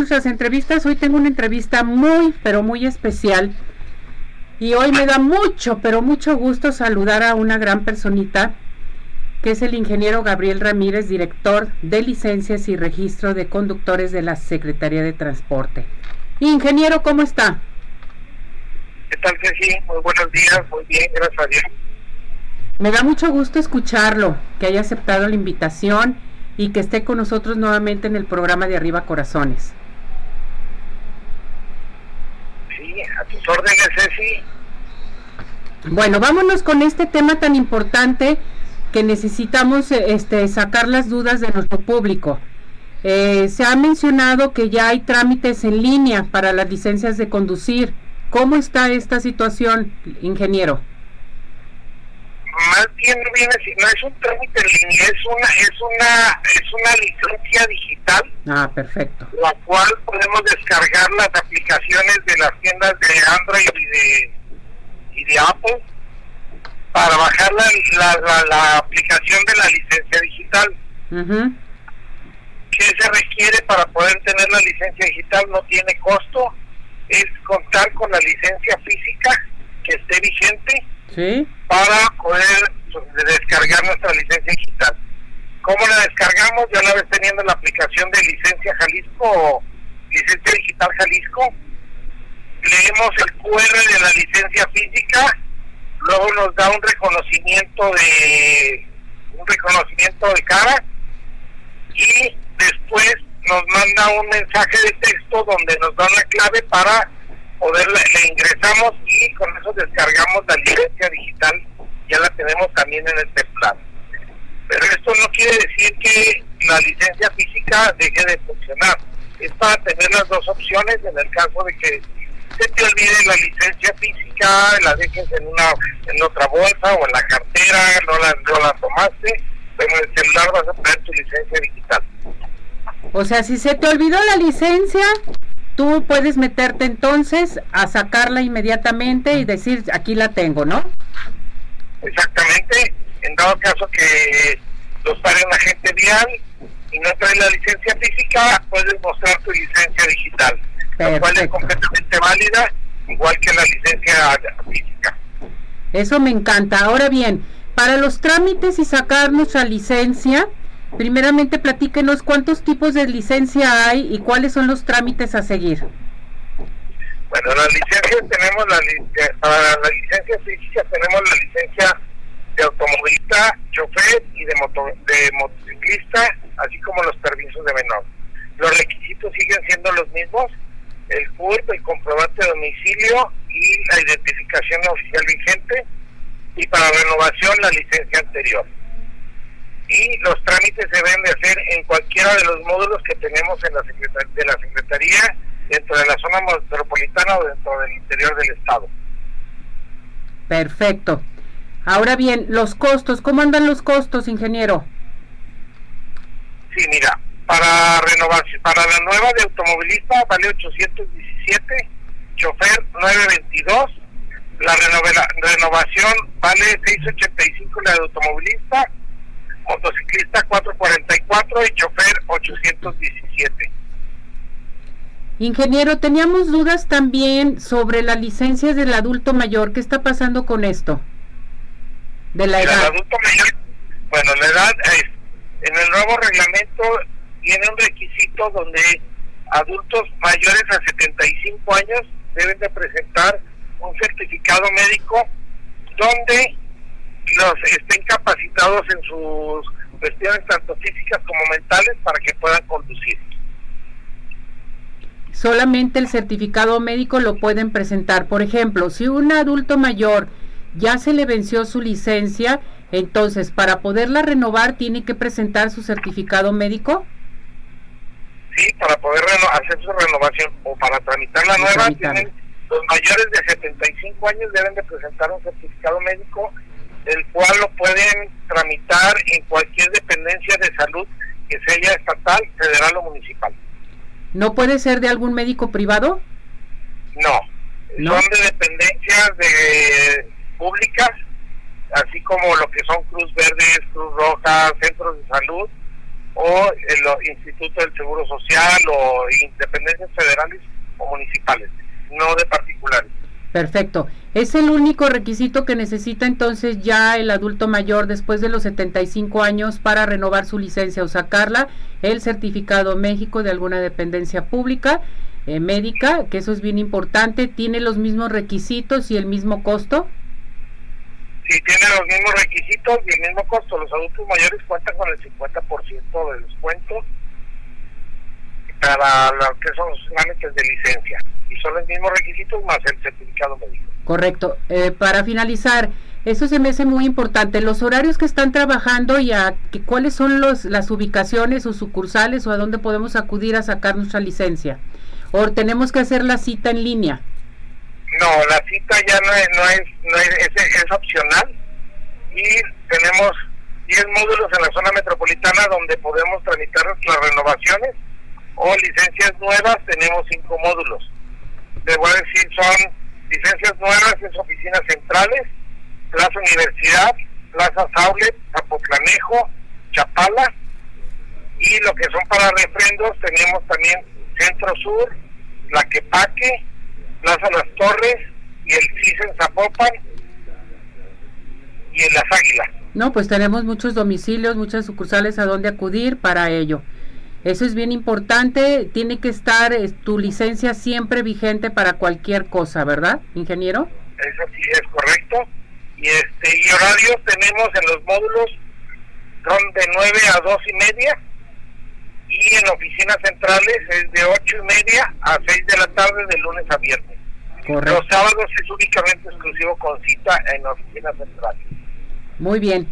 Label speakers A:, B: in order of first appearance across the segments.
A: nuestras entrevistas. Hoy tengo una entrevista muy, pero muy especial. Y hoy me da mucho, pero mucho gusto saludar a una gran personita, que es el ingeniero Gabriel Ramírez, director de licencias y registro de conductores de la Secretaría de Transporte. Ingeniero, ¿cómo está?
B: ¿Qué tal, Ceci? Muy buenos días, muy bien, gracias a Dios.
A: Me da mucho gusto escucharlo, que haya aceptado la invitación y que esté con nosotros nuevamente en el programa de Arriba Corazones.
B: Sí, a tus órdenes, Ceci.
A: Bueno, vámonos con este tema tan importante que necesitamos eh, este, sacar las dudas de nuestro público. Eh, se ha mencionado que ya hay trámites en línea para las licencias de conducir. ¿Cómo está esta situación, ingeniero?
B: Más bien no viene no es un trámite en línea, es una, es una, es una licencia digital.
A: Ah, perfecto.
B: La cual podemos descargar las aplicaciones de las tiendas de Android y de, y de Apple para bajar la, la, la, la aplicación de la licencia digital.
A: Ujú.
B: ¿Qué se requiere para poder tener la licencia digital? No tiene costo, es contar con la licencia física que esté vigente Para poder descargar nuestra licencia digital. ¿Cómo la descargamos? Ya una vez teniendo la aplicación de licencia Jalisco licencia digital Jalisco, leemos el QR de la licencia física, luego nos da un reconocimiento de un reconocimiento de cara y después nos manda un mensaje de texto donde nos da la clave para poder le ingresamos y con eso descargamos la licencia digital ya la tenemos también en este plan. Pero esto no quiere decir que la licencia física deje de funcionar. Es para tener las dos opciones en el caso de que se te olvide la licencia física la dejes en una en otra bolsa o en la cartera no la, no la tomaste pero en el celular vas a tener tu licencia digital.
A: O sea, si se te olvidó la licencia, tú puedes meterte entonces a sacarla inmediatamente y decir, aquí la tengo, ¿no?
B: Exactamente, en dado caso que los pare un agente vial y no trae la licencia física, puedes mostrar tu licencia digital, la cual es
A: Perfecto.
B: completamente válida, igual que la licencia física.
A: Eso me encanta. Ahora bien, para los trámites y sacar nuestra licencia, primeramente platíquenos cuántos tipos de licencia hay y cuáles son los trámites a seguir.
B: Bueno, las licencias tenemos la eh, para la licencia física tenemos la licencia de automovilista, chofer y de, moto, de motociclista, así como los permisos de menor. Los requisitos siguen siendo los mismos, el CURP, el comprobante de domicilio y la identificación oficial vigente, y para renovación la licencia anterior. Y los trámites se deben de hacer en cualquiera de los módulos que tenemos en la de la Secretaría dentro de la zona metropolitana o dentro del interior del estado.
A: Perfecto. Ahora bien, los costos, ¿cómo andan los costos, ingeniero?
B: Sí, mira, para renovación, para la nueva de automovilista vale 817, chofer 922, la renovación vale 685 la de automovilista, motociclista 444 y chofer 817.
A: Ingeniero, teníamos dudas también sobre las licencias del adulto mayor. ¿Qué está pasando con esto? De la
B: El
A: edad.
B: adulto mayor, bueno, la edad es, en el nuevo reglamento tiene un requisito donde adultos mayores a 75 años deben de presentar un certificado médico donde los estén capacitados en sus cuestiones tanto físicas como mentales para que puedan conducir.
A: Solamente el certificado médico lo pueden presentar. Por ejemplo, si un adulto mayor ya se le venció su licencia, entonces para poderla renovar tiene que presentar su certificado médico.
B: Sí, para poder hacer su renovación o para tramitar la nueva, tienen, los mayores de 75 años deben de presentar un certificado médico, el cual lo pueden tramitar en cualquier dependencia de salud que sea estatal, federal o municipal.
A: ¿No puede ser de algún médico privado?
B: No,
A: ¿No?
B: son de dependencias de públicas, así como lo que son Cruz Verdes, Cruz Roja, centros de salud, o el Instituto del Seguro Social o independencias federales o municipales, no de particulares.
A: Perfecto. ¿Es el único requisito que necesita entonces ya el adulto mayor después de los 75 años para renovar su licencia o sacarla? El certificado México de alguna dependencia pública, eh, médica, que eso es bien importante. ¿Tiene los mismos requisitos y el mismo costo?
B: Sí, tiene los mismos requisitos y el mismo costo. Los adultos mayores cuentan con el 50% de descuento para lo que son los trámites de licencia. Y son los mismos requisitos más el certificado médico.
A: Correcto. Eh, para finalizar, eso se me hace muy importante. Los horarios que están trabajando y a, cuáles son los, las ubicaciones o sucursales o a dónde podemos acudir a sacar nuestra licencia. O tenemos que hacer la cita en línea.
B: No, la cita ya no es, no es, no es, es, opcional y tenemos 10 módulos en la zona metropolitana donde podemos tramitar las renovaciones o licencias nuevas, tenemos 5 módulos. Les voy a decir, son licencias nuevas, es oficinas centrales, Plaza Universidad, Plaza Saulet, Zapotlanejo, Chapala y lo que son para refrendos tenemos también Centro Sur, La Quepaque, Plaza Las Torres y el CIS en Zapopan y en Las Águilas.
A: No, pues tenemos muchos domicilios, muchas sucursales a donde acudir para ello. Eso es bien importante, tiene que estar tu licencia siempre vigente para cualquier cosa, ¿verdad, ingeniero?
B: Eso sí es correcto. Y este y horarios tenemos en los módulos son de 9 a 2 y media y en oficinas centrales es de 8 y media a 6 de la tarde de lunes a viernes. Los sábados es únicamente exclusivo con cita en oficinas centrales.
A: Muy bien.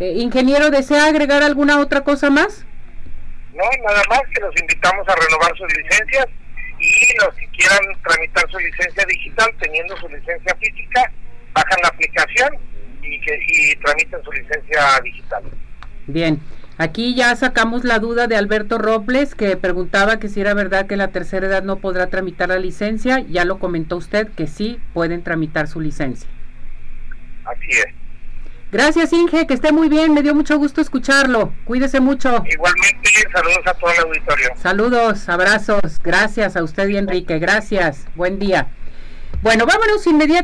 A: Eh, ingeniero, ¿desea agregar alguna otra cosa más?
B: No, nada más que los invitamos a renovar sus licencias y los que quieran tramitar su licencia digital teniendo su licencia física, bajan la aplicación y, que, y tramitan su licencia digital.
A: Bien. Aquí ya sacamos la duda de Alberto Robles que preguntaba que si era verdad que la tercera edad no podrá tramitar la licencia. Ya lo comentó usted que sí pueden tramitar su licencia.
B: Así es.
A: Gracias Inge, que esté muy bien, me dio mucho gusto escucharlo. Cuídese mucho.
B: Igualmente, saludos a todo el auditorio.
A: Saludos, abrazos, gracias a usted y Enrique, gracias, buen día. Bueno, vámonos inmediatamente.